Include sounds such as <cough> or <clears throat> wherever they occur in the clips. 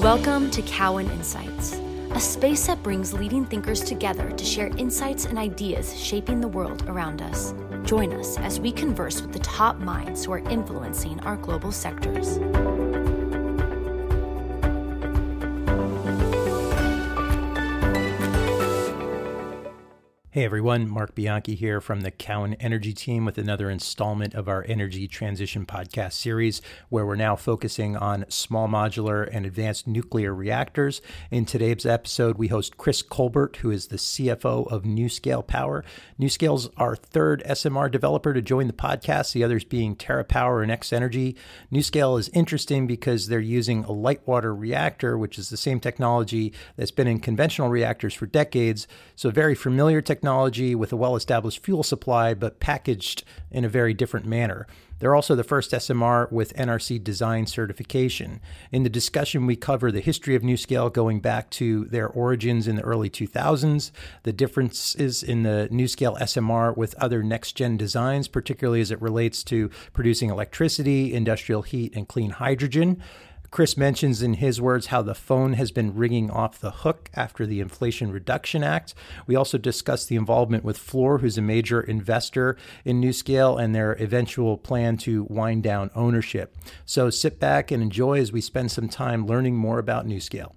Welcome to Cowen Insights, a space that brings leading thinkers together to share insights and ideas shaping the world around us. Join us as we converse with the top minds who are influencing our global sectors. Hey everyone, Mark Bianchi here from the Cowen Energy Team with another installment of our Energy Transition Podcast series, where we're now focusing on small modular and advanced nuclear reactors. In today's episode, we host Chris Colbert, who is the CFO of NuScale Power. NuScale's our third SMR developer to join the podcast, the others being TerraPower and X Energy. NuScale is interesting because they're using a light water reactor, which is the same technology that's been in conventional reactors for decades, so very familiar technology technology with a well established fuel supply, but packaged in a very different manner. They're also the first SMR with NRC design certification. In the discussion, we cover the history of NuScale going back to their origins in the early 2000s, the differences in the NuScale SMR with other next gen designs, particularly as it relates to producing electricity, industrial heat, and clean hydrogen. Chris mentions in his words how the phone has been ringing off the hook after the Inflation Reduction Act. We also discuss the involvement with Fluor, who's a major investor in NuScale, and their eventual plan to wind down ownership. So sit back and enjoy as we spend some time learning more about NuScale.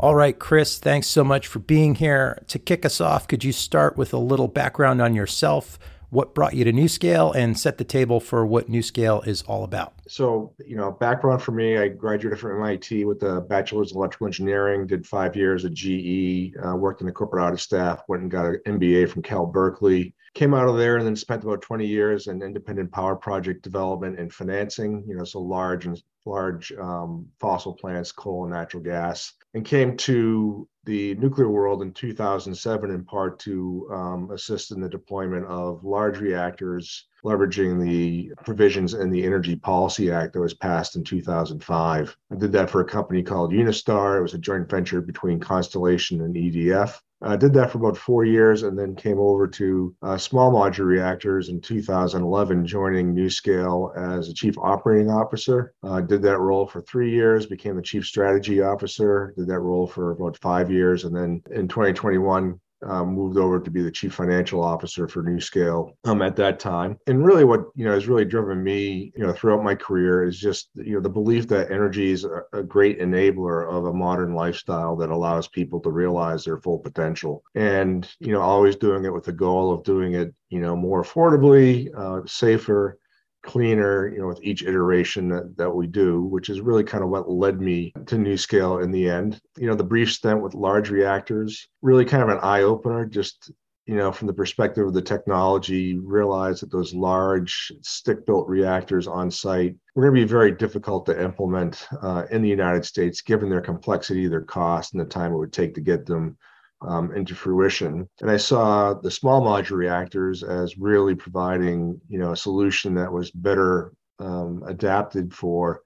All right, Chris, thanks so much for being here. To kick us off, could you start with a little background on yourself? What brought you to NuScale and set the table for what NuScale is all about. So, you know, background for me, I graduated from MIT with a bachelor's in electrical engineering, did five years at GE, uh, worked in the corporate audit staff, went and got an MBA from Cal Berkeley, came out of there and then spent about 20 years in independent power project development and financing, you know, so large and large um, fossil plants, coal and natural gas, and came to the nuclear world in 2007 in part to um, assist in the deployment of large reactors leveraging the provisions in the Energy Policy Act that was passed in 2005. I did that for a company called Unistar. It was a joint venture between Constellation and EDF. I did that for about four years and then came over to uh, small modular reactors in 2011, joining NuScale as a chief operating officer. Uh, did that role for three years, became the chief strategy officer, did that role for about five years. And then in 2021, um, moved over to be the chief financial officer for NuScale um, at that time. And really, what you know has really driven me, you know, throughout my career is just you know the belief that energy is a, a great enabler of a modern lifestyle that allows people to realize their full potential. And you know, always doing it with the goal of doing it, you know, more affordably, uh, safer, cleaner, you know, with each iteration that, that we do, which is really kind of what led me to NuScale in the end. You know, the brief stint with large reactors, really kind of an eye opener, just, you know, from the perspective of the technology, realize that those large stick built reactors on site were going to be very difficult to implement uh, in the United States, given their complexity, their cost, and the time it would take to get them um, into fruition. And I saw the small modular reactors as really providing, you know, a solution that was better um, adapted for,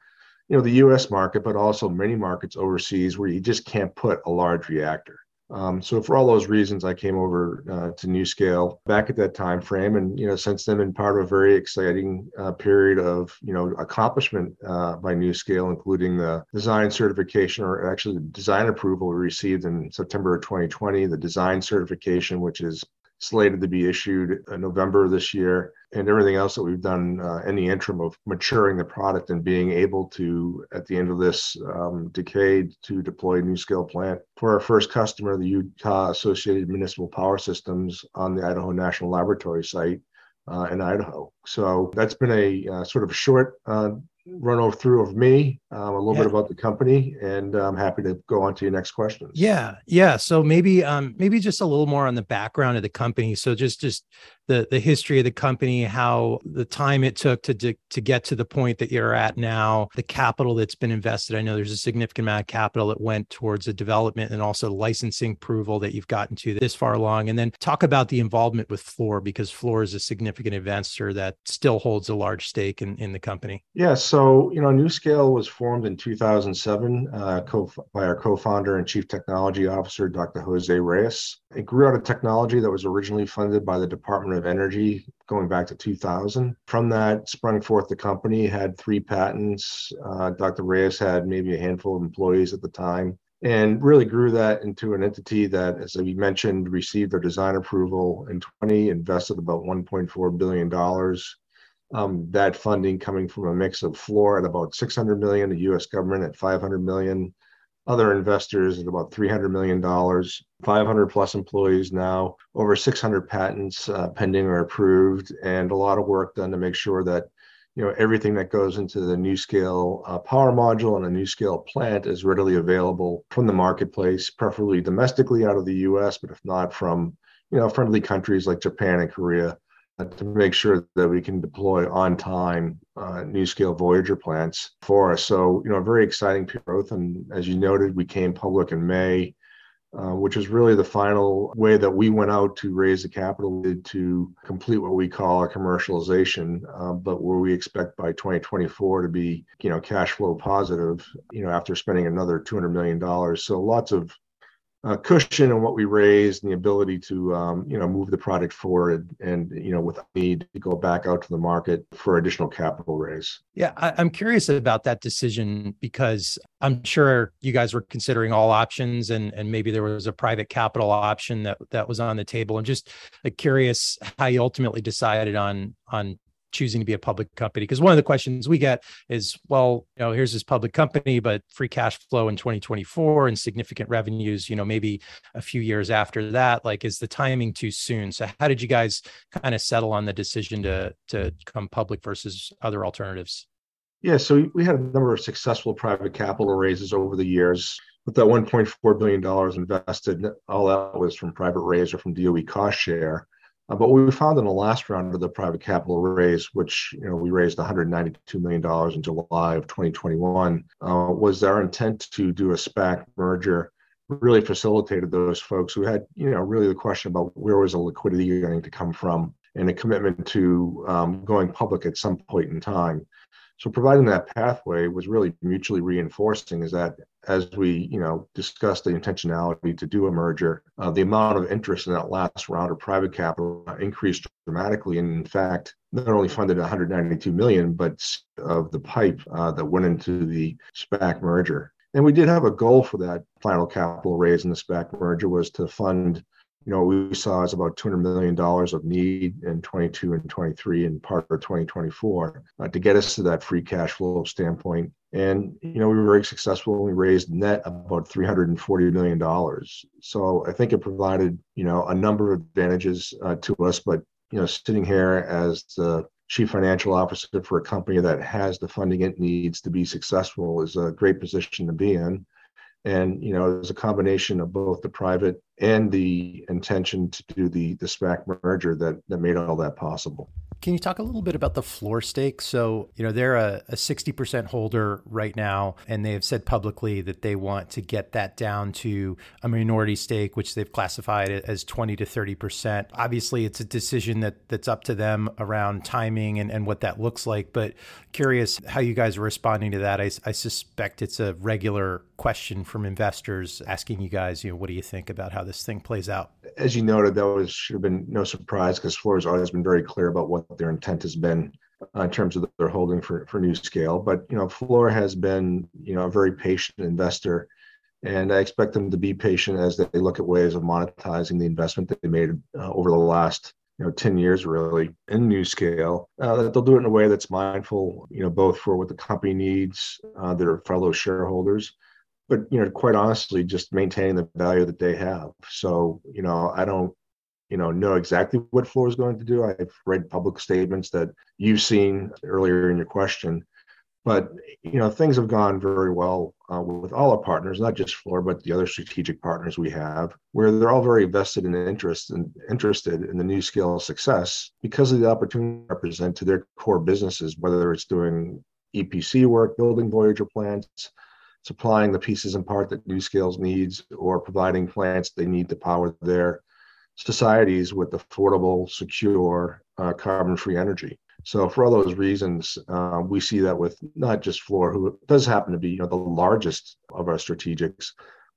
you know, the U.S. market, but also many markets overseas where you just can't put a large reactor. Um, so for all those reasons, I came over uh, to Scale back at that time frame, and you know since then been part of a very exciting uh, period of you know accomplishment uh, by Scale, including the design certification, or actually the design approval we received in September of 2020, the design certification, which is slated to be issued in November of this year, and everything else that we've done uh, in the interim of maturing the product and being able to, at the end of this um, decade, to deploy a NuScale plant for our first customer, the Utah Associated Municipal Power Systems on the Idaho National Laboratory site uh, in Idaho. So that's been a uh, sort of short uh, run over through of me, um, a little yeah. bit about the company, and I'm happy to go on to your next questions. Yeah, yeah. So maybe, um, maybe just a little more on the background of the company. So just, just the the history of the company, how the time it took to to, to get to the point that you're at now, the capital that's been invested. I know there's a significant amount of capital that went towards the development and also licensing approval that you've gotten to this far along, and then talk about the involvement with Fluor because Fluor is a significant investor that that still holds a large stake in, in the company. Yeah. So, you know, NuScale was formed in 2007 uh, by our co founder and chief technology officer, Dr. Jose Reyes. It grew out of technology that was originally funded by the Department of Energy going back to 2000. From that sprung forth the company, had three patents. Uh, Dr. Reyes had maybe a handful of employees at the time and really grew that into an entity that, as we mentioned, received their design approval in 20, invested about 1.4 billion dollars. Um, that funding coming from a mix of Fluor at about 600 million, the U.S. government at 500 million, other investors at about 300 million dollars, 500 plus employees now, over 600 patents uh, pending or approved, and a lot of work done to make sure that you know everything that goes into the NuScale uh, power module and a NuScale plant is readily available from the marketplace preferably domestically out of the us but if not from you know friendly countries like japan and korea to make sure that we can deploy on time uh, scale VOYGR plants for us so you know a very exciting growth and as you noted we came public in may uh, which is really the final way that we went out to raise the capital to complete what we call a commercialization, uh, but where we expect by 2024 to be, you know, cash flow positive, you know, after spending another $200 million. So lots of uh, cushion on what we raised and the ability to um, you know move the product forward and you know with need to go back out to the market for additional capital raise. Yeah I, i'm curious about that decision because i'm sure you guys were considering all options and and maybe there was a private capital option that that was on the table. And just curious how you ultimately decided on on choosing to be a public company? Because one of the questions we get is well you know here's this public company but free cash flow in 2024 and significant revenues you know maybe a few years after that. Like is the timing too soon? So how did you guys kind of settle on the decision to to come public versus other alternatives? Yeah so we had a number of successful private capital raises over the years. With that 1.4 billion dollars invested all that was from private raise or from doe cost share uh, but we found in the last round of the private capital raise, which you know we raised 192 million dollars in July of 2021, uh, was our intent to do a SPAC merger. Really facilitated those folks who had you know really the question about where was the liquidity going to come from and a commitment to um, going public at some point in time. So providing that pathway was really mutually reinforcing. Is that as we you know discussed the intentionality to do a merger, uh, the amount of interest in that last round of private capital increased dramatically, and in fact, not only funded 192 million, but of the pipe uh, that went into the SPAC merger. And we did have a goal for that final capital raise in the SPAC merger was to fund you know, we saw is about $200 million of need in 22 and 23 and part of 2024 uh, to get us to that free cash flow standpoint. And, you know, we were very successful. We raised net about $340 million. So I think it provided, you know, a number of advantages uh, to us. But, you know, sitting here as the chief financial officer for a company that has the funding it needs to be successful is a great position to be in and you know it was a combination of both the private and the intention to do the the SPAC merger that that made all that possible. Can you talk a little bit about the Fluor stake? So, you know, they're a, a 60% holder right now, and they have said publicly that they want to get that down to a minority stake, which they've classified as 20 to 30%. Obviously, it's a decision that that's up to them around timing and, and what that looks like. But curious how you guys are responding to that. I, I suspect it's a regular question from investors asking you guys, you know, what do you think about how this thing plays out? As you noted, that was should have been no surprise because Fluor has always been very clear about what their intent has been uh, in terms of their holding for for NuScale. But you know, Fluor has been you know a very patient investor, and I expect them to be patient as they look at ways of monetizing the investment that they made uh, over the last you know 10 years really in NuScale. Uh, that they'll do it in a way that's mindful, you know, both for what the company needs, uh, their fellow shareholders, but you know, quite honestly, just maintaining the value that they have. So you know, I don't you know know exactly what Fluor is going to do. I've read public statements that you've seen earlier in your question, but you know things have gone very well uh, with all our partners, not just Fluor, but the other strategic partners we have, where they're all very vested in interest and interested in the NuScale success because of the opportunity to represent to their core businesses, whether it's doing EPC work, building VOYGR plants, supplying the pieces and part that New NuScales needs, or providing plants they need to power their societies with affordable, secure, uh, carbon-free energy. So for all those reasons, uh, we see that with not just Fluor, who does happen to be you know the largest of our strategics,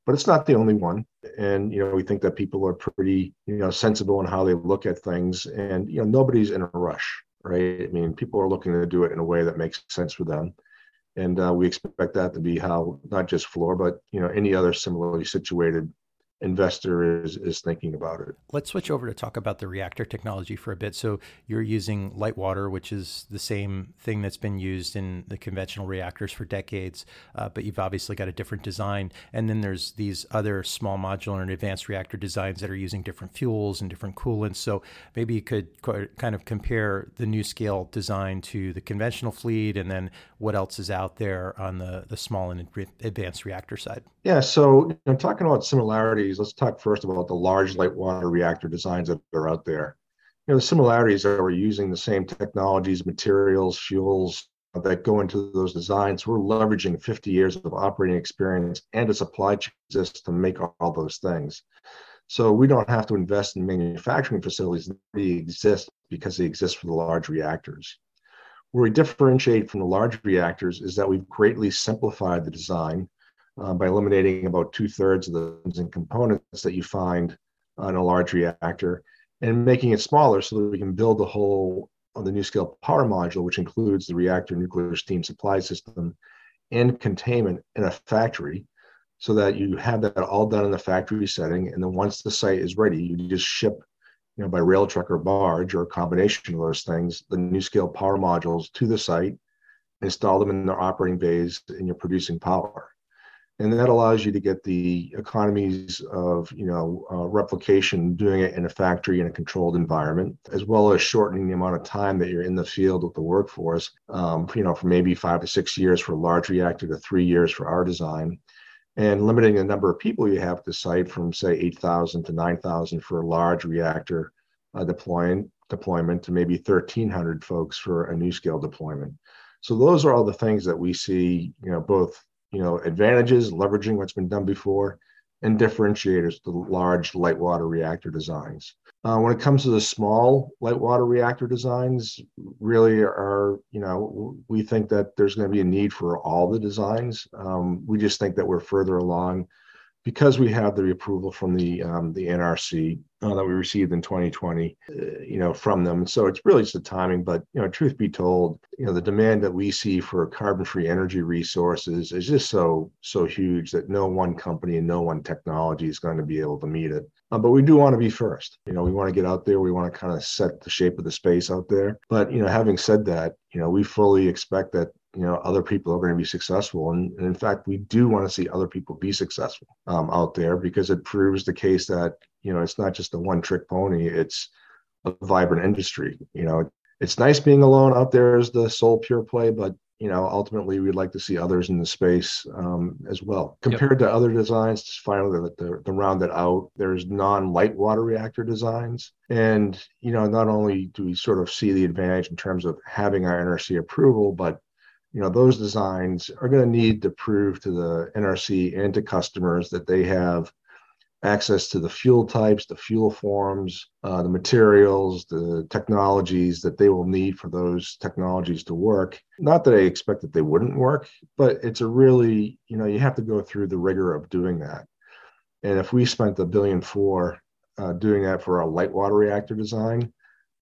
but it's not the only one. And you know we think that people are pretty you know sensible in how they look at things, and you know nobody's in a rush, right? I mean, people are looking to do it in a way that makes sense for them, and uh, we expect that to be how not just Fluor, but you know any other similarly situated investor is is thinking about it. Let's switch over to talk about the reactor technology for a bit. So you're using light water, which is the same thing that's been used in the conventional reactors for decades, uh, but you've obviously got a different design. And then there's these other small modular and advanced reactor designs that are using different fuels and different coolants. So maybe you could kind of compare the NuScale design to the conventional fleet, and then what else is out there on the the small and advanced reactor side. Yeah. So you know, talking about similarities similarities, let's talk first about the large light water reactor designs that are out there. You know, the similarities are we're using the same technologies, materials, fuels uh, that go into those designs. We're leveraging 50 years of operating experience and a supply chain to make all those things. So we don't have to invest in manufacturing facilities that exist because they exist for the large reactors. Where we differentiate from the large reactors is that we've greatly simplified the design uh, by eliminating about two thirds of the components that you find on a large reactor and making it smaller so that we can build the whole of the NuScale power module, which includes the reactor nuclear steam supply system and containment in a factory so that you have that all done in the factory setting. And then once the site is ready, you just ship, you know, by rail truck or barge or a combination of those things, the NuScale power modules to the site, install them in their operating bays, and you're producing power and that allows you to get the economies of you know uh, replication doing it in a factory in a controlled environment as well as shortening the amount of time that you're in the field with the workforce um, you know for maybe five to six years for a large reactor to three years for our design and limiting the number of people you have at the site from say 8000 to 9000 for a large reactor uh, deploying deployment to maybe 1300 folks for a NuScale deployment. So those are all the things that we see you know both you know, advantages, leveraging what's been done before, and differentiators to large light water reactor designs. Uh, when it comes to the small light water reactor designs, really are, you know, we think that there's going to be a need for all the designs. Um, we just think that we're further along because we have the approval from the um, the NRC uh, that we received in 2020, uh, you know, from them. So it's really just the timing. But you know, truth be told, you know, the demand that we see for carbon-free energy resources is just so so huge that no one company and no one technology is going to be able to meet it. Uh, but we do want to be first. You know, we want to get out there. We want to kind of set the shape of the space out there. But you know, having said that, you know, we fully expect that you know other people are going to be successful and, and in fact we do want to see other people be successful um, out there because it proves the case that you know it's not just a one trick pony it's a vibrant industry you know it's nice being alone out there as the sole pure play but you know ultimately we'd like to see others in the space um, as well compared yep. to other designs just finally the, the, the round it out there's non-light water reactor designs and you know not only do we sort of see the advantage in terms of having our nrc approval but you know those designs are going to need to prove to the nrc and to customers that they have access to the fuel types the fuel forms uh, the materials the technologies that they will need for those technologies to work. Not that i expect that they wouldn't work but it's a really you know you have to go through the rigor of doing that. And if we spent a billion four uh, doing that for a light water reactor design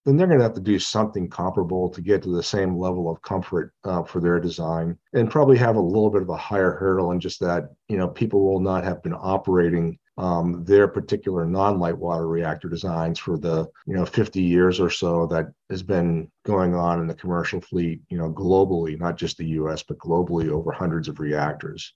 then they're going to have to do something comparable to get to the same level of comfort uh, for their design and probably have a little bit of a higher hurdle and just that you know people will not have been operating um, their particular non-light water reactor designs for the you know 50 years or so that has been going on in the commercial fleet you know globally not just the us but globally over hundreds of reactors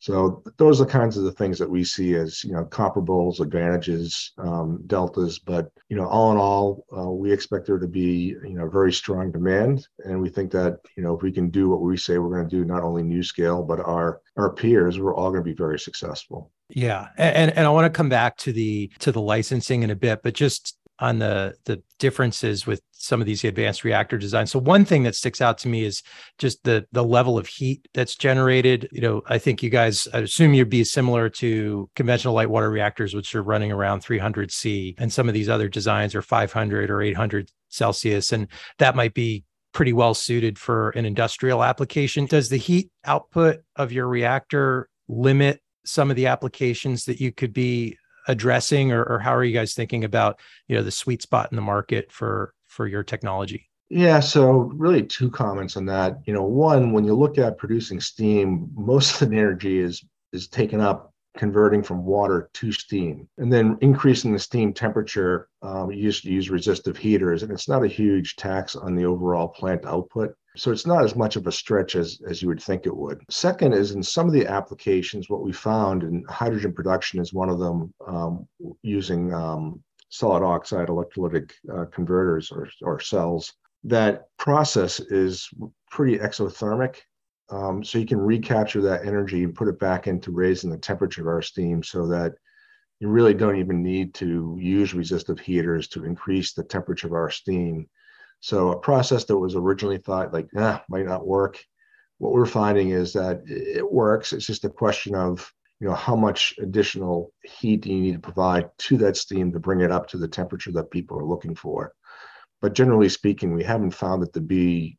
so those are the kinds of the things that we see as you know comparables, advantages, um, deltas. But you know, all in all, uh, we expect there to be you know very strong demand, and we think that you know if we can do what we say we're going to do, not only NuScale but our our peers, we're all going to be very successful. Yeah, and and I want to come back to the to the licensing in a bit, but just on the the differences with some of these advanced reactor designs. So one thing that sticks out to me is just the the level of heat that's generated. You know, I think you guys I assume you'd be similar to conventional light water reactors which are running around 300 C and some of these other designs are 500 or 800 Celsius and that might be pretty well suited for an industrial application. Does the heat output of your reactor limit some of the applications that you could be addressing or, or how are you guys thinking about you know the sweet spot in the market for for your technology yeah, so really two comments on that. You know, one, when you look at producing steam, most of the energy is is taken up converting from water to steam, and then increasing the steam temperature. Um, you used to use resistive heaters, and it's not a huge tax on the overall plant output. So it's not as much of a stretch as, as you would think it would. Second is in some of the applications, what we found in hydrogen production is one of them um, using um, solid oxide electrolytic uh, converters or, or cells that process is pretty exothermic. Um, so you can recapture that energy and put it back into raising the temperature of our steam so that you really don't even need to use resistive heaters to increase the temperature of our steam. So a process that was originally thought like, ah, might not work. What we're finding is that it works. It's just a question of, you know, how much additional heat do you need to provide to that steam to bring it up to the temperature that people are looking for but generally speaking, we haven't found it to be,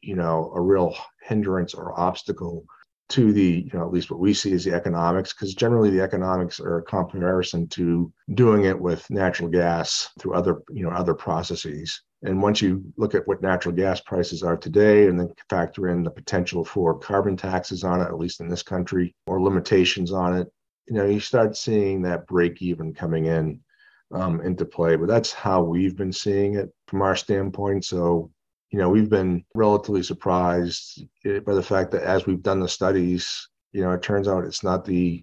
you know, a real hindrance or obstacle to the, you know, at least what we see as the economics, because generally the economics are a comparison to doing it with natural gas through other, you know, other processes. And once you look at what natural gas prices are today and then factor in the potential for carbon taxes on it, at least in this country, or limitations on it, you know, you start seeing that break even coming in um, into play. But that's how we've been seeing it from our standpoint. So, you know, we've been relatively surprised eh, by the fact that as we've done the studies, you know, it turns out it's not the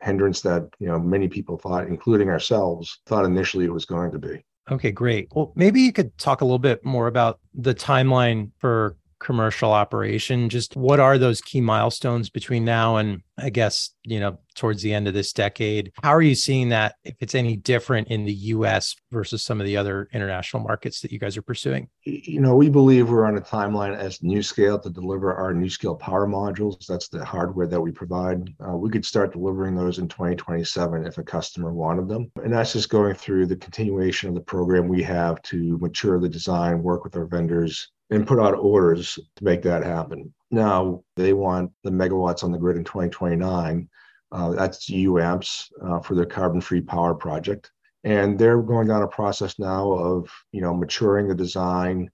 hindrance that, you know, many people thought, including ourselves, thought initially it was going to be. Okay, great. Well, maybe you could talk a little bit more about the timeline for commercial operation. Just what are those key milestones between now and I guess, you know, towards the end of this decade? How are you seeing that if it's any different in the US versus some of the other international markets that you guys are pursuing? You know, we believe we're on a timeline as NuScale to deliver our NuScale power modules. That's the hardware that we provide. Uh, we could start delivering those in 2027 if a customer wanted them. And that's just going through the continuation of the program we have to mature the design, work with our vendors, and put out orders to make that happen. Now they want the megawatts on the grid in 2029. Uh, that's UAMPS uh, for their carbon-free power project, and they're going down a process now of you know maturing the design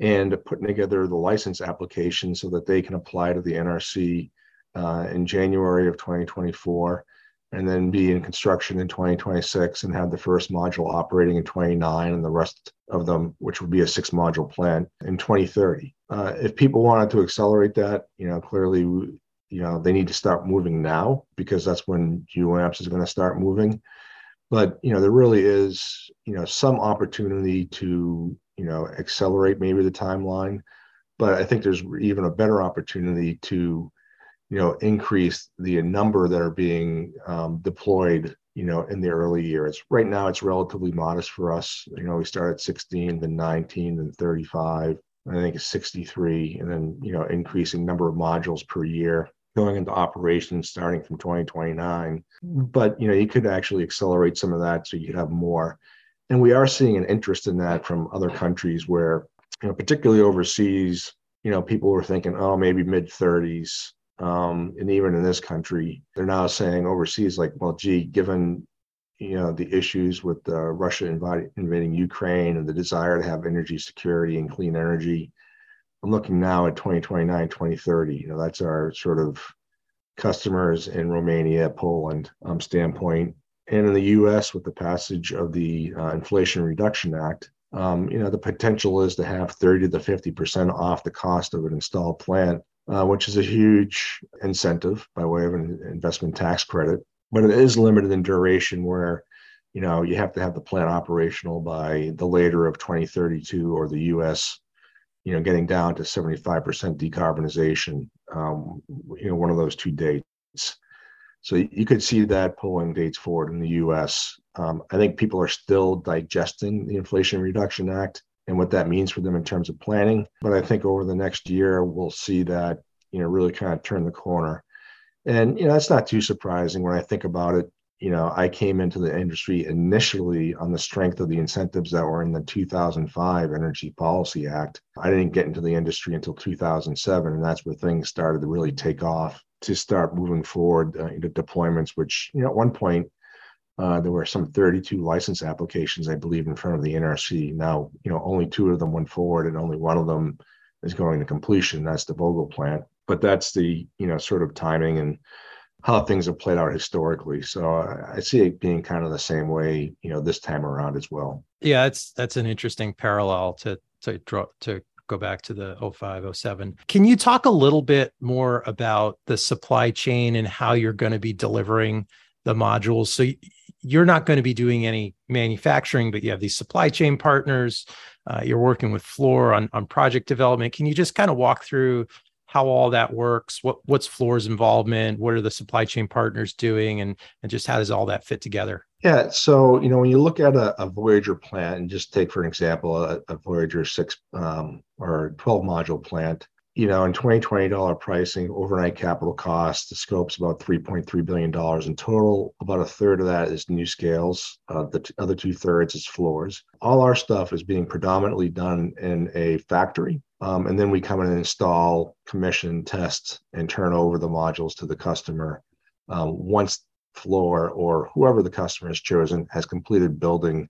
and putting together the license application so that they can apply to the NRC uh, in January of 2024 and then be in construction in 2026 and have the first module operating in 29 and the rest of them, which would be a six module plant in 2030. Uh, if people wanted to accelerate that, you know, clearly, you know, they need to start moving now because that's when UAMPS is going to start moving. But, you know, there really is, you know, some opportunity to, you know, accelerate maybe the timeline. But I think there's even a better opportunity to you know, increase the number that are being um, deployed, you know, in the early years. Right now, it's relatively modest for us. You know, we start at 16, then 19, then 35. I think it's 63, and then you know, increasing number of modules per year going into operations starting from 2029. But you know, you could actually accelerate some of that so you could have more. And we are seeing an interest in that from other countries where, you know, particularly overseas, you know, people were thinking, oh, maybe mid 30s um, and even in this country, they're now saying overseas, like, well, gee, given you know the issues with uh, Russia invading, Ukraine and the desire to have energy security and clean energy, I'm looking now at 2029, 2030. You know, that's our sort of customers in Romania, Poland um, standpoint, and in the U.S. with the passage of the uh, Inflation Reduction Act. Um, you know, the potential is to have 30 to 50 percent off the cost of an installed plant uh, which is a huge incentive by way of an investment tax credit. But it is limited in duration where, you know, you have to have the plant operational by the later of 2032 or the U.S., you know, getting down to 75% decarbonization, um, you know, one of those two dates. So you could see that pulling dates forward in the U.S. Um, I think people are still digesting the Inflation Reduction Act and what that means for them in terms of planning. But I think over the next year, we'll see that, you know, really kind of turn the corner. And, you know, that's not too surprising when I think about it. you know, I came into the industry initially on the strength of the incentives that were in the 2005 Energy Policy Act. I didn't get into the industry until 2007, and that's where things started to really take off to start moving forward uh, into deployments, which, you know, at one point, uh, there were some 32 license applications, I believe, in front of the NRC. Now, you know, only two of them went forward, and only one of them is going to completion. That's the Vogtle plant. But that's the, you know, sort of timing and how things have played out historically. So I see it being kind of the same way, you know, this time around as well. Yeah, that's that's an interesting parallel to to draw to go back to the 0507 can you talk a little bit more about the supply chain and how you're going to be delivering the modules. So you're not going to be doing any manufacturing but you have these supply chain partners uh, you're working with Fluor on, on project development. Can you just kind of walk through how all that works? What what's Fluor's involvement? What are the supply chain partners doing? And and just how does all that fit together? Yeah so you know when you look at a, a VOYGR plant and just take for an example a, a VOYGR 6 um, or 12 module plant you know in 2020 dollar pricing overnight capital cost the scope's about 3.3 billion dollars in total about a third of that is NuScale's uh, the t- other two thirds is Fluor's. all our stuff is being predominantly done in a factory um, and then we come in and install, commission, test, and turn over the modules to the customer um, once Fluor or whoever the customer has chosen has completed building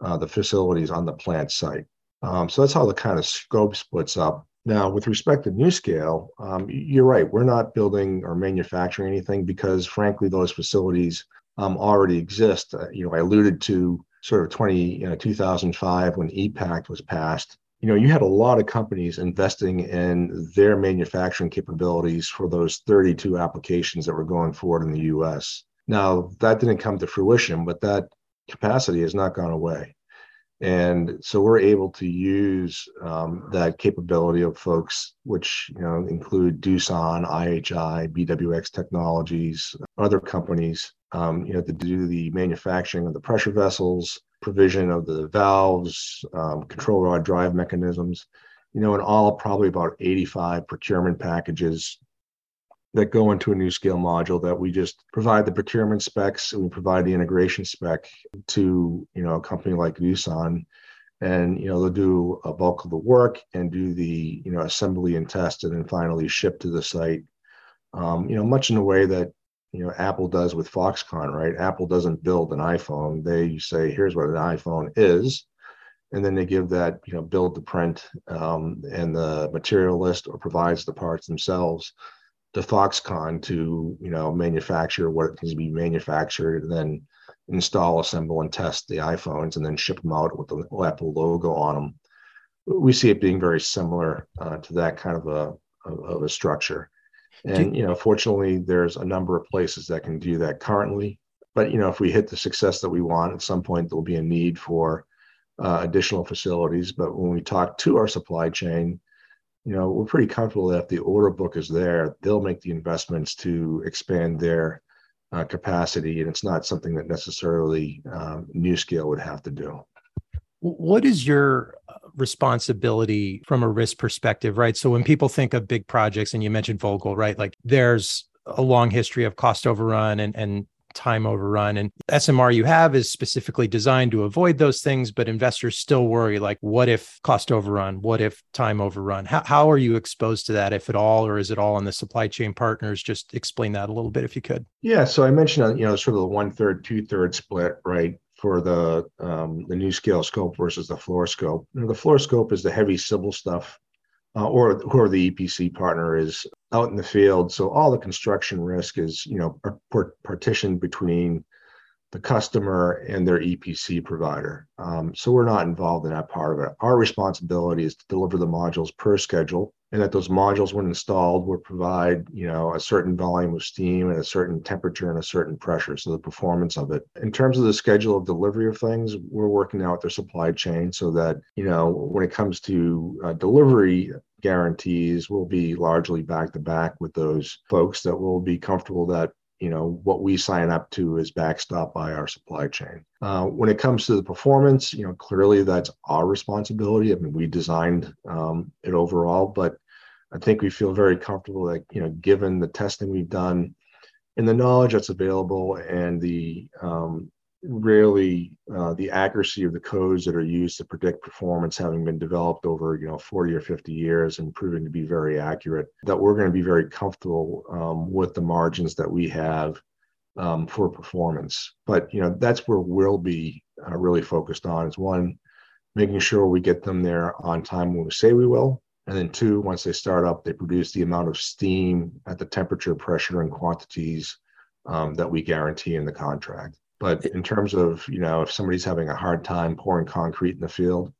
uh, the facilities on the plant site. Um, so that's how the kind of scope splits up. Now, with respect to NuScale, um, you're right. We're not building or manufacturing anything because, frankly, those facilities um, already exist. Uh, you know, I alluded to sort of 20, you know, 2005 when EPACT was passed you know, you had a lot of companies investing in their manufacturing capabilities for those 32 applications that were going forward in the US. Now, that didn't come to fruition, but that capacity has not gone away. And so we're able to use um, that capability of folks, which you know include Doosan, IHI, BWX Technologies, other companies, um, you know, to do the manufacturing of the pressure vessels, provision of the valves, um, control rod drive mechanisms, you know, in all probably about 85 procurement packages that go into a NuScale module that we just provide the procurement specs and we provide the integration spec to, you know, a company like Doosan. And, you know, they'll do a bulk of the work and do the, you know, assembly and test and then finally ship to the site. Um, you know, much in the way that you know Apple does with Foxconn, right? Apple doesn't build an iPhone; they say, "Here's what an iPhone is," and then they give that you know build the print um, and the material list, or provides the parts themselves to Foxconn to you know manufacture what needs to be manufactured, and then install, assemble, and test the iPhones, and then ship them out with the Apple logo on them. We see it being very similar uh, to that kind of a of a structure. And, you know, fortunately, there's a number of places that can do that currently. But, you know, if we hit the success that we want, at some point there'll be a need for uh, additional facilities. But when we talk to our supply chain, you know, we're pretty comfortable that if the order book is there, they'll make the investments to expand their uh, capacity. And it's not something that necessarily um, NuScale would have to do. What is your uh, responsibility from a risk perspective, right? So when people think of big projects, and you mentioned Vogtle, right? Like there's a long history of cost overrun and, and time overrun. And SMR you have is specifically designed to avoid those things but investors still worry like what if cost overrun? What if time overrun? How, how are you exposed to that if at all or is it all on the supply chain partners? Just explain that a little bit if you could. Yeah so i mentioned uh, you know sort of the one third two third split right for the um, the NuScale scope versus the Fluor scope. You know, the Fluor scope is the heavy civil stuff, uh, or who the EPC partner is out in the field. So all the construction risk is you know partitioned between the customer and their EPC provider. Um, so we're not involved in that part of it. Our responsibility is to deliver the modules per schedule and that those modules when installed would provide you know a certain volume of steam at a certain temperature and a certain pressure so the performance of it in terms of the schedule of delivery of things we're working out their supply chain so that you know when it comes to uh, delivery guarantees we'll be largely back to back with those folks that will be comfortable that you know what we sign up to is backstopped by our supply chain. Uh, when it comes to the performance you know clearly that's our responsibility. I mean we designed um, it overall but I think we feel very comfortable that, you know, given the testing we've done and the knowledge that's available and the um, really uh, the accuracy of the codes that are used to predict performance having been developed over you know 40 or 50 years and proving to be very accurate that we're going to be very comfortable um, with the margins that we have um, for performance. But you know that's where we'll be uh, really focused on is one making sure we get them there on time when we say we will and then two once they start up they produce the amount of steam at the temperature pressure and quantities um, that we guarantee in the contract but in terms of, you know, if somebody's having a hard time pouring concrete in the field,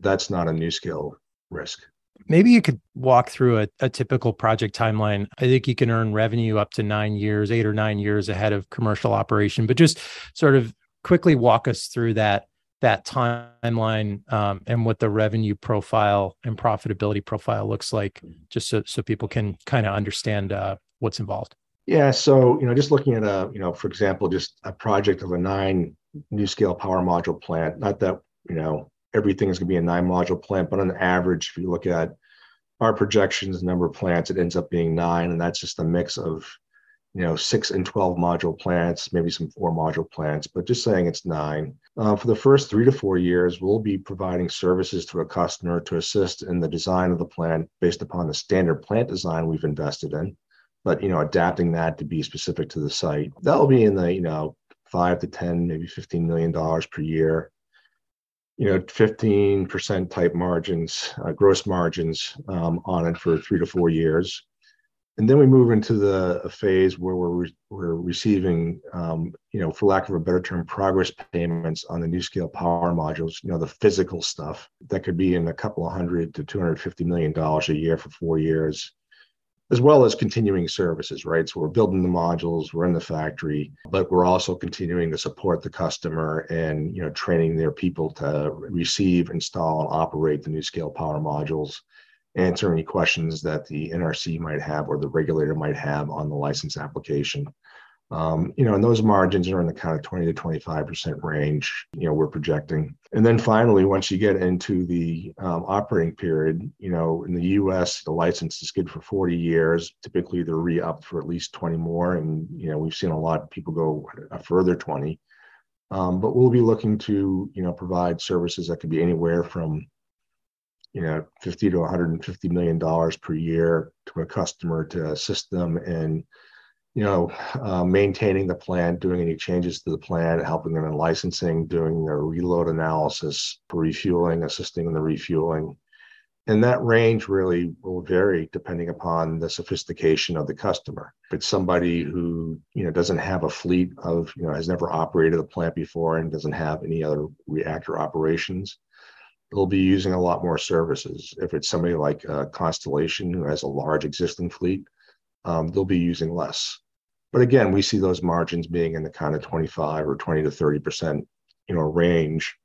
that's not a NuScale risk. Maybe you could walk through a, a, typical project timeline. I think you can earn revenue up to nine years, eight or nine years ahead of commercial operation, but just sort of quickly walk us through that that timeline um, and what the revenue profile and profitability profile looks like, just so, so people can kind of understand uh, what's involved. Yeah. So, you know, just looking at a, you know, for example, just a project of a nine NuScale power module plant, not that, you know, everything is going to be a nine module plant, but on average, if you look at our projections, number of plants, it ends up being nine. And that's just a mix of, you know, six and 12 module plants, maybe some four module plants, but just saying it's nine. Uh, for the first three to four years, we'll be providing services to a customer to assist in the design of the plant based upon the standard plant design we've invested in but you know adapting that to be specific to the site that'll be in the you know five to 10 maybe 15 million dollars per year. You know 15% type margins uh, gross margins um, on it for three to four years. And then we move into the phase where we're, re- we're receiving um, you know for lack of a better term progress payments on the NuScale power modules you know the physical stuff that could be in a couple of hundred to 250 million dollars a year for four years as well as continuing services, right? So we're building the modules, we're in the factory, but we're also continuing to support the customer and you know training their people to receive, install, and operate the NuScale power modules, answer any questions that the NRC might have or the regulator might have on the license application. Um, you know, and those margins are in the kind of 20 to 25% range, you know, we're projecting. And then finally, once you get into the um, operating period, you know, in the US, the license is good for 40 years. Typically, they're re upped for at least 20 more. And, you know, we've seen a lot of people go a further 20. Um, but we'll be looking to, you know, provide services that could be anywhere from, you know, 50 to 150 million dollars per year to a customer to assist them in you know, uh, maintaining the plant, doing any changes to the plant, helping them in licensing, doing their reload analysis refueling, assisting in the refueling. And that range really will vary depending upon the sophistication of the customer. If it's somebody who, you know, doesn't have a fleet of, you know, has never operated a plant before and doesn't have any other reactor operations, they'll be using a lot more services. If it's somebody like Constellation who has a large existing fleet, um, they'll be using less. But again, we see those margins being in the kind of 25 or 20 to 30 percent, you know, range.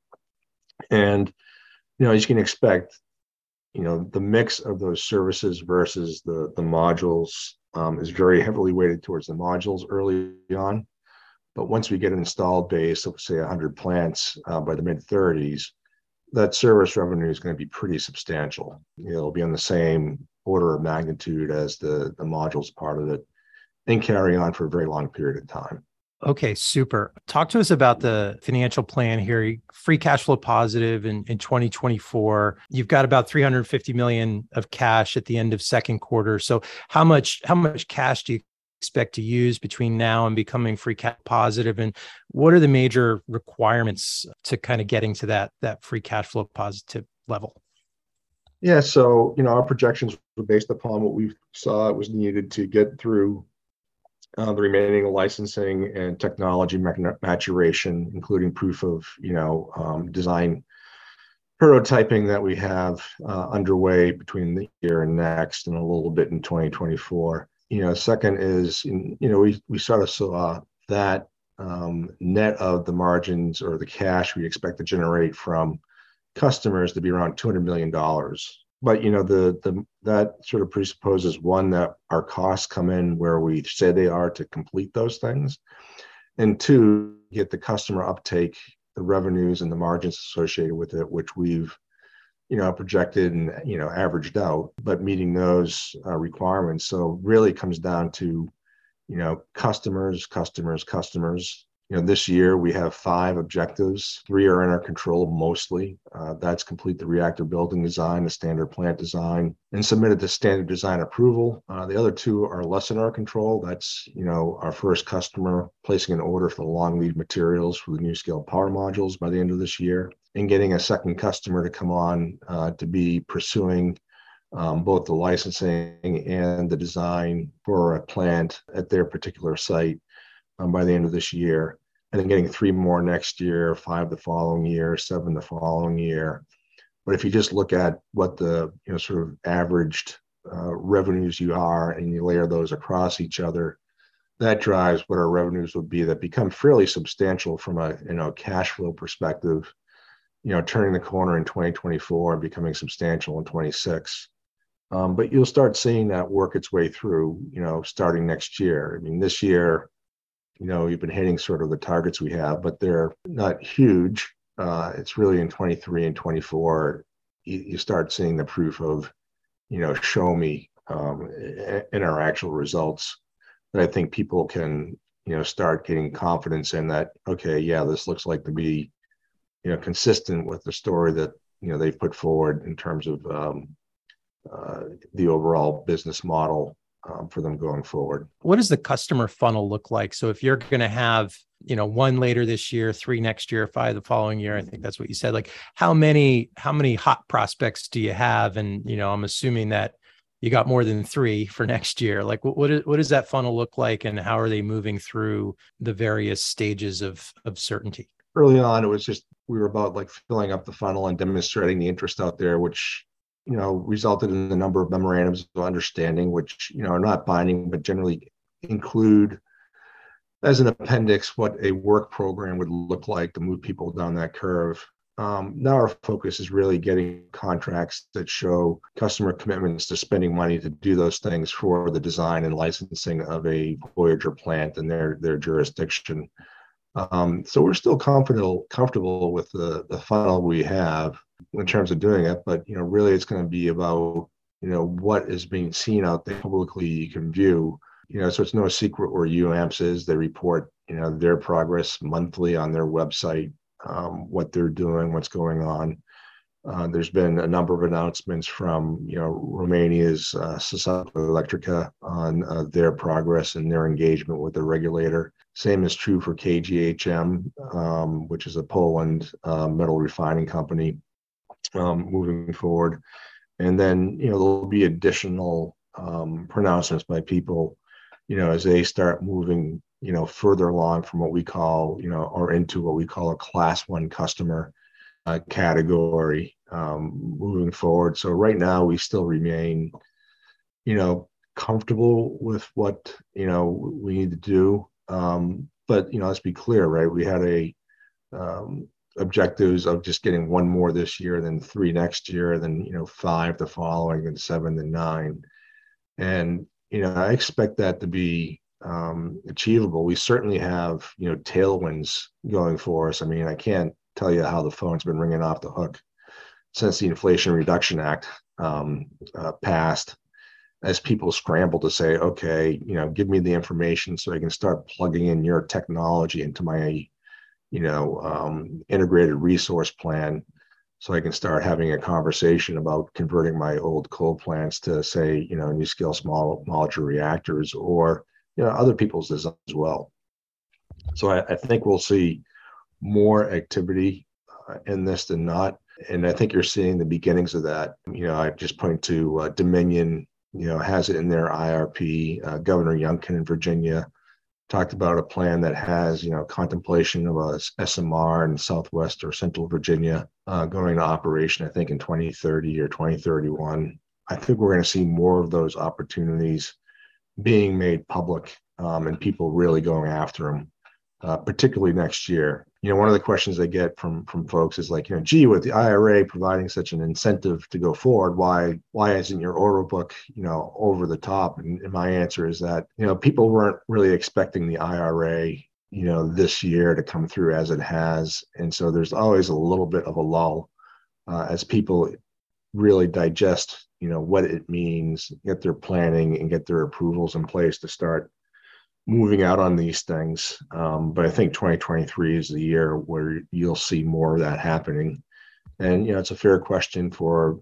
And you know, as you can expect, you know, the mix of those services versus the the modules um, is very heavily weighted towards the modules early on. But once we get an installed base of say 100 plants uh, by the mid 30s, that service revenue is going to be pretty substantial. It'll be on the same order of magnitude as the the modules part of it and carry on for a very long period of time. Okay, super. Talk to us about the financial plan here. Free cash flow positive in, in 2024. You've got about 350 million of cash at the end of second quarter. So how much how much cash do you expect to use between now and becoming free cash positive and what are the major requirements to kind of getting to that that free cash flow positive level? Yeah, so you know our projections were based upon what we saw was needed to get through uh, the remaining licensing and technology maturation, including proof of you know um, design prototyping that we have uh, underway between the year and next, and a little bit in 2024. You know, second is you know we we sort of saw that um, net of the margins or the cash we expect to generate from customers to be around 200 million dollars but you know the the that sort of presupposes one that our costs come in where we say they are to complete those things and two get the customer uptake the revenues and the margins associated with it which we've you know projected and you know averaged out but meeting those uh, requirements so really comes down to you know, customers, customers, customers. You know, this year we have five objectives. Three are in our control mostly. Uh, that's complete the reactor building design, the standard plant design, and submitted to standard design approval. Uh, the other two are less in our control. That's, you know, our first customer placing an order for the long lead materials for the NuScale power modules by the end of this year, and getting a second customer to come on uh, to be pursuing um, both the licensing and the design for a plant at their particular site um, by the end of this year. And then getting three more next year, five the following year, seven the following year. But if you just look at what the you know sort of averaged uh, revenues you are and you layer those across each other, that drives what our revenues would be that become fairly substantial from a you know cash flow perspective you know turning the corner in 2024 and becoming substantial in 26 um, but you'll start seeing that work its way through, you know, starting next year. I mean, this year, you know, you've been hitting sort of the targets we have, but they're not huge. Uh, it's really in 23 and 24, you, you, start seeing the proof of, you know, show me um, in our actual results. That I think people can, you know, start getting confidence in that, okay, yeah, this looks like to be, you know, consistent with the story that, you know, they've put forward in terms of, um, uh, the overall business model um, for them going forward. What does the customer funnel look like? So if you're going to have, you know, one later this year, three next year, five the following year, I think that's what you said. Like how many how many hot prospects do you have? And you know, I'm assuming that you got more than three for <laughs> next year. Like what what, what does that funnel look like, and how are they moving through the various stages of of certainty? Early on, it was just we were about like filling up the funnel and demonstrating the interest out there, which you know, resulted in a number of memorandums of understanding, which, you know, are not binding, but generally include as an appendix what a work program would look like to move people down that curve. Um, now our focus is really getting contracts that show customer commitments to spending money to do those things for the design and licensing of a VOYGR plant in their their jurisdiction. Um, so we're still comfortable comfortable with the the funnel we have in terms of doing it, but you know, really it's going to be about you know what is being seen out there publicly you can view. You know, so it's no secret where UAMPS is. They report you know their progress monthly on their website, um, what they're doing, what's going on. Uh, there's been a number of announcements from you know Romania's uh, Societate Electrica on uh, their progress and their engagement with the regulator. Same is true for KGHM, um, which is a Poland uh, metal refining company um, moving forward. And then, you know, there'll be additional um, pronouncements by people, you know, as they start moving, you know, further along from what we call, you know, or into what we call a class one customer uh, category um, moving forward. So right now we still remain, you know, comfortable with what, you know, we need to do. Um, but, you know, let's be clear, right? We had a, um, objectives of just getting one more this year, then three next year, then you know five the following, and seven then nine, and you know I expect that to be um, achievable. We certainly have you know tailwinds going for us. I mean, I can't tell you how the phone's been ringing off the hook since the Inflation Reduction Act um, uh, passed. As people scramble to say, okay, you know, give me the information so I can start plugging in your technology into my you know, um, integrated resource plan so I can start having a conversation about converting my old coal plants to say, you know, NuScale small modular reactors or, you know, other people's as well. So I, I think we'll see more activity uh, in this than not. And I think you're seeing the beginnings of that. You know, I just point to uh, Dominion, you know, has it in their IRP. Uh, Governor Youngkin in Virginia talked about a plan that has, you know, contemplation of a SMR in Southwest or Central Virginia uh, going to operation, I think in 2030 or 2031. I think we're going to see more of those opportunities being made public um, and people really going after them uh, particularly next year. You know, one of the questions I get from from folks is like, you know, gee, with the IRA providing such an incentive to go forward, why why isn't your order book, you know, over the top? And, and my answer is that you know people weren't really expecting the IRA, you know, this year to come through as it has, and so there's always a little bit of a lull uh, as people really digest, you know, what it means, get their planning and get their approvals in place to start moving out on these things. Um, but I think 2023 is the year where you'll see more of that happening. And you know, it's a fair question for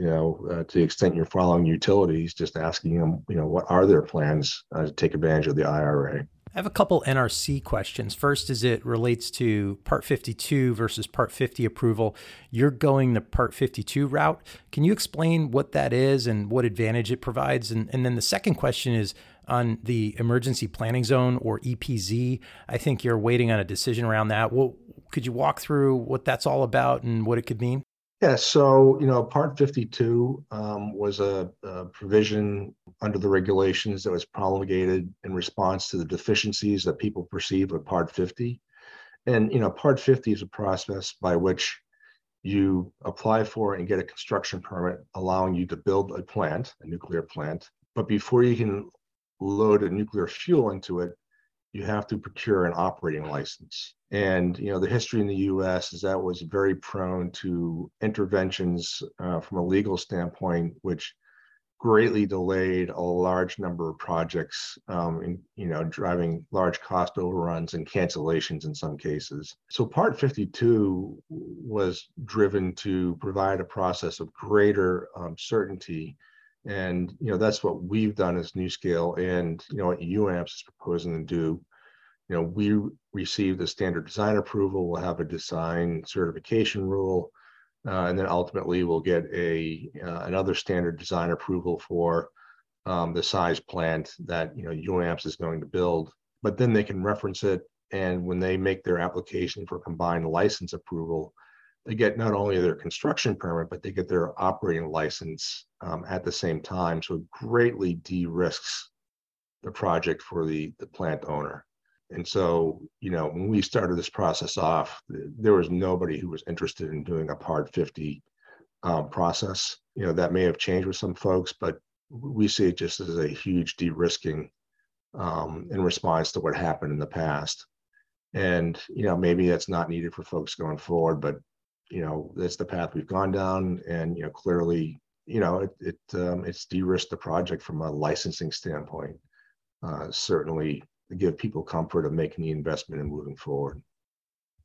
you know, uh, to the extent you're following utilities, just asking them, you know, what are their plans uh, to take advantage of the IRA? I have a couple NRC questions. First, as it relates to Part 52 versus Part 50 approval, you're going the Part 52 route. Can you explain what that is and what advantage it provides? And, and then the second question is on the Emergency Planning Zone or EPZ. I think you're waiting on a decision around that. Well, could you walk through what that's all about and what it could mean? Yeah, so you know, Part 52 um, was a, a, provision under the regulations that was promulgated in response to the deficiencies that people perceive with Part 50. And you know, Part 50 is a process by which you apply for and get a construction permit allowing you to build a plant, a nuclear plant. But before you can load a nuclear fuel into it, you have to procure an operating license. And you know the history in the U.S. is that was very prone to interventions uh, from a legal standpoint, which greatly delayed a large number of projects, um, in, you know, driving large cost overruns and cancellations in some cases. So Part 52 was driven to provide a process of greater um, certainty and you know that's what we've done as NuScale, and you know what UAMPS is proposing to do. You know, we receive the standard design approval. We'll have a design certification rule, uh, and then ultimately we'll get a uh, another standard design approval for um, the size plant that you know UAMPS is going to build. But then they can reference it, and when they make their application for combined license approval, they get not only their construction permit, but they get their operating license um, at the same time. So it greatly de-risks the project for the, the plant owner. And so, you know, when we started this process off, there was nobody who was interested in doing a Part 50 um, process. You know, that may have changed with some folks, but we see it just as a huge de-risking um, in response to what happened in the past. And, you know, maybe that's not needed for folks going forward, but you know that's the path we've gone down. And you know clearly you know it, it um, it's de-risked the project from a licensing standpoint. Uh, certainly give people comfort of making the investment and moving forward.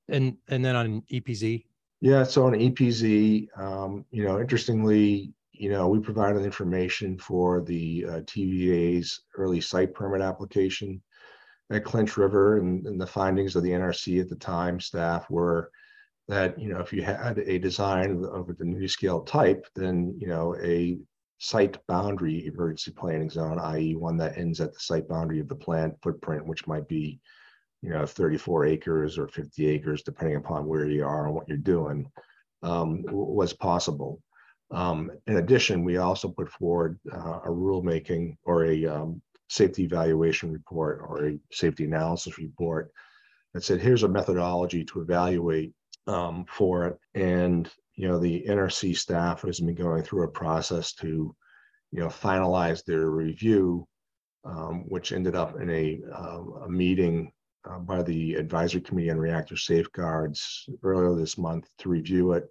And and then on epz yeah so on epz um, you know interestingly you know we provided information for the uh, tva's early site permit application at clinch river. And, and the findings of the nrc at the time staff were that you know if you had a design of the NuScale type, then you know a site boundary emergency planning zone, i.e., one that ends at the site boundary of the plant footprint, which might be you know 34 acres or 50 acres, depending upon where you are and what you're doing, um, was possible. Um, in addition, we also put forward uh, a rulemaking or a um, safety evaluation report or a safety analysis report that said, here's a methodology to evaluate um, for it. And, you know, the NRC staff has been going through a process to, you know, finalize their review, um, which ended up in a, um, a meeting uh, by the Advisory Committee on Reactor Safeguards earlier this month to review it.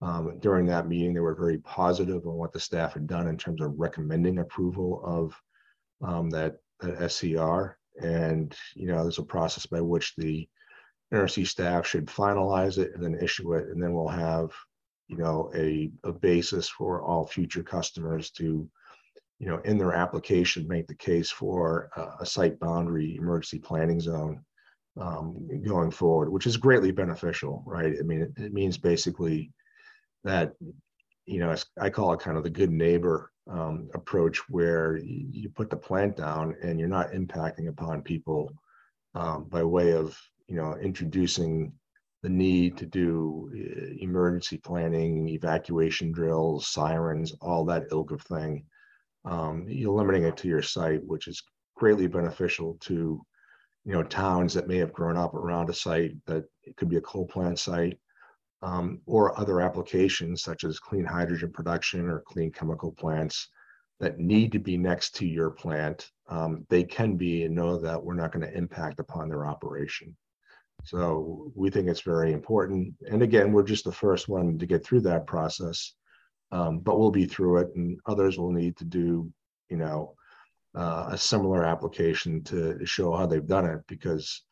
Um, during that meeting, they were very positive on what the staff had done in terms of recommending approval of um, that, that SER. And, you know, there's a process by which the NRC staff should finalize it and then issue it, and then we'll have, you know, a, a basis for all future customers to, you know, in their application, make the case for a, a site boundary emergency planning zone um, going forward, which is greatly beneficial, right? I mean, it, it means basically that, you know, I call it kind of the good neighbor um, approach where you put the plant down and you're not impacting upon people um, by way of you know, introducing the need to do uh, emergency planning, evacuation drills, sirens, all that ilk of thing. Um, you're limiting it to your site, which is greatly beneficial to, you know, towns that may have grown up around a site that it could be a coal plant site, um, or other applications such as clean hydrogen production or clean chemical plants that need to be next to your plant. Um, they can be and know that we're not going to impact upon their operation. So we think it's very important. And again, we're just the first one to get through that process, um, but we'll be through it, and others will need to do, you know, uh, a similar application to show how they've done it because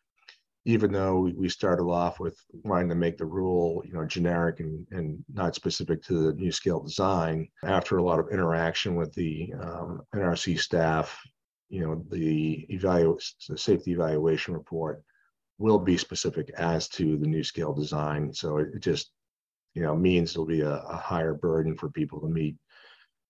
even though we started off with wanting to make the rule, you know, generic and, and not specific to the NuScale design, after a lot of interaction with the um, NRC staff, you know, the safety evaluation report will be specific as to the NuScale design. So it, just, you know, means it'll be a, a higher burden for people to meet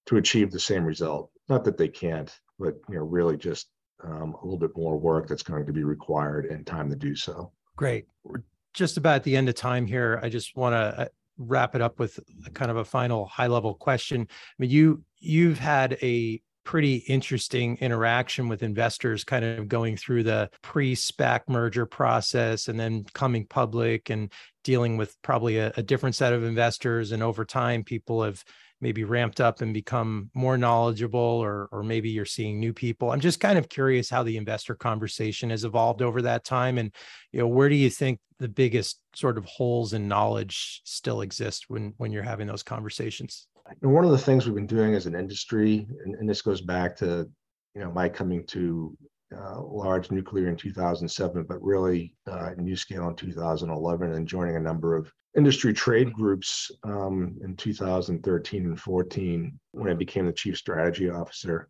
to achieve the same result. Not that they can't, but you know, really just um, a little bit more work that's going to be required and time to do so. Great. We're just about at the end of time here. I just want to uh, wrap it up with kind of a final high level question. I mean, you you've had a pretty interesting interaction with investors kind of going through the pre-SPAC merger process and then coming public and dealing with probably a, a different set of investors. And over time people have maybe ramped up and become more knowledgeable or or maybe you're seeing new people. I'm just kind of curious how the investor conversation has evolved over that time. And you know where do you think the biggest sort of holes in knowledge still exist when when you're having those conversations and one of the things we've been doing as an industry and, and this goes back to you know my coming to uh, large nuclear in 2007, but really uh, NuScale in 2011, and joining a number of industry trade groups um, in 2013 and 14 when I became the chief strategy officer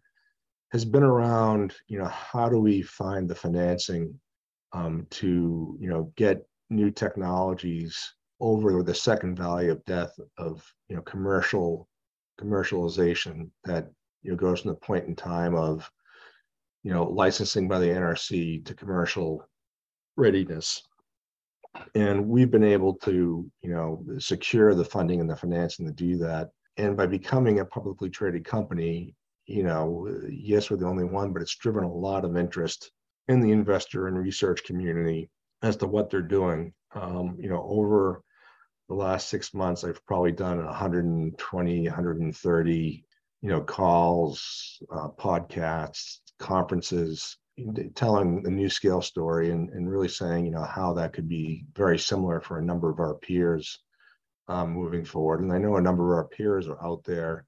has been around, you know, how do we find the financing um, to, you know, get new technologies over the second valley of death of, you know, commercial commercialization that, you know, goes from the point in time of, you know, licensing by the NRC to commercial readiness. And we've been able to you know secure the funding and the financing to do that. And by becoming a publicly traded company you know yes we're the only one but it's driven a lot of interest in the investor and research community as to what they're doing. Um, you know over the last six months i've probably done 120 130 you know calls uh, podcasts conferences telling the NuScale story and, and really saying, you know, how that could be very similar for a number of our peers um, moving forward. And I know a number of our peers are out there,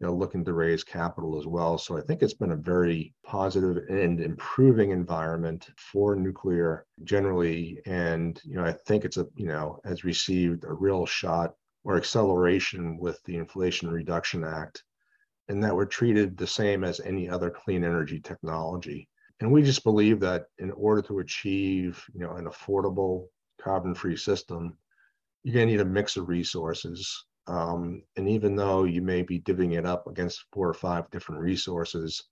you know, looking to raise capital as well. So I think it's been a very positive and improving environment for nuclear generally. And, you know, I think it's a, you know, has received a real shot or acceleration with the Inflation Reduction Act and that we're treated the same as any other clean energy technology. And we just believe that in order to achieve, you know, an affordable carbon-free system, you're going to need a mix of resources. Um, and even though you may be divvying it up against four or five different resources,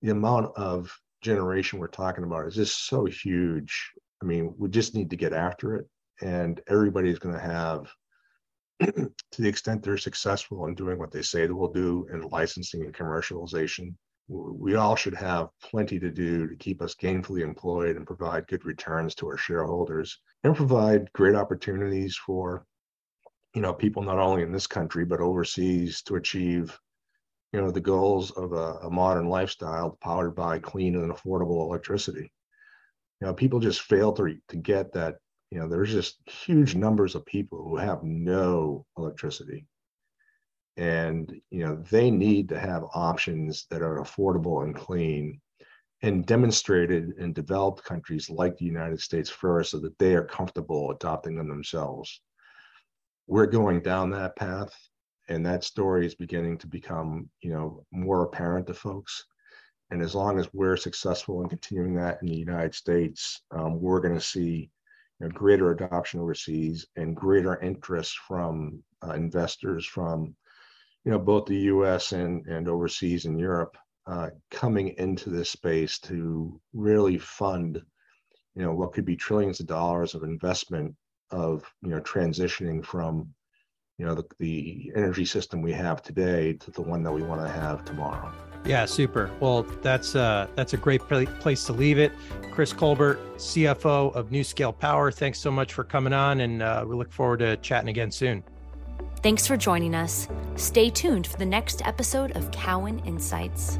the amount of generation we're talking about is just so huge. I mean, we just need to get after it, and everybody's going to have, <clears throat> to the extent they're successful in doing what they say they will do in licensing and commercialization, we all should have plenty to do to keep us gainfully employed and provide good returns to our shareholders and provide great opportunities for you know people not only in this country but overseas to achieve you know the goals of a, a modern lifestyle powered by clean and affordable electricity you know people just fail to, to get that you know there's just huge numbers of people who have no electricity and you know they need to have options that are affordable and clean and demonstrated in developed countries like the United States first so that they are comfortable adopting them themselves. We're going down that path and that story is beginning to become, you know, more apparent to folks. And as long as we're successful in continuing that in the United States, um, we're going to see you know, greater adoption overseas and greater interest from uh, investors from you know, both the U.S. and and overseas in Europe uh, coming into this space to really fund, you know, what could be trillions of dollars of investment of you know transitioning from, you know, the, the energy system we have today to the one that we want to have tomorrow. Yeah, super. Well, that's uh, that's a great place to leave it. Chris Colbert, CFO of NuScale Power. Thanks so much for coming on, and uh, we look forward to chatting again soon. Thanks for joining us. Stay tuned for the next episode of Cowen Insights.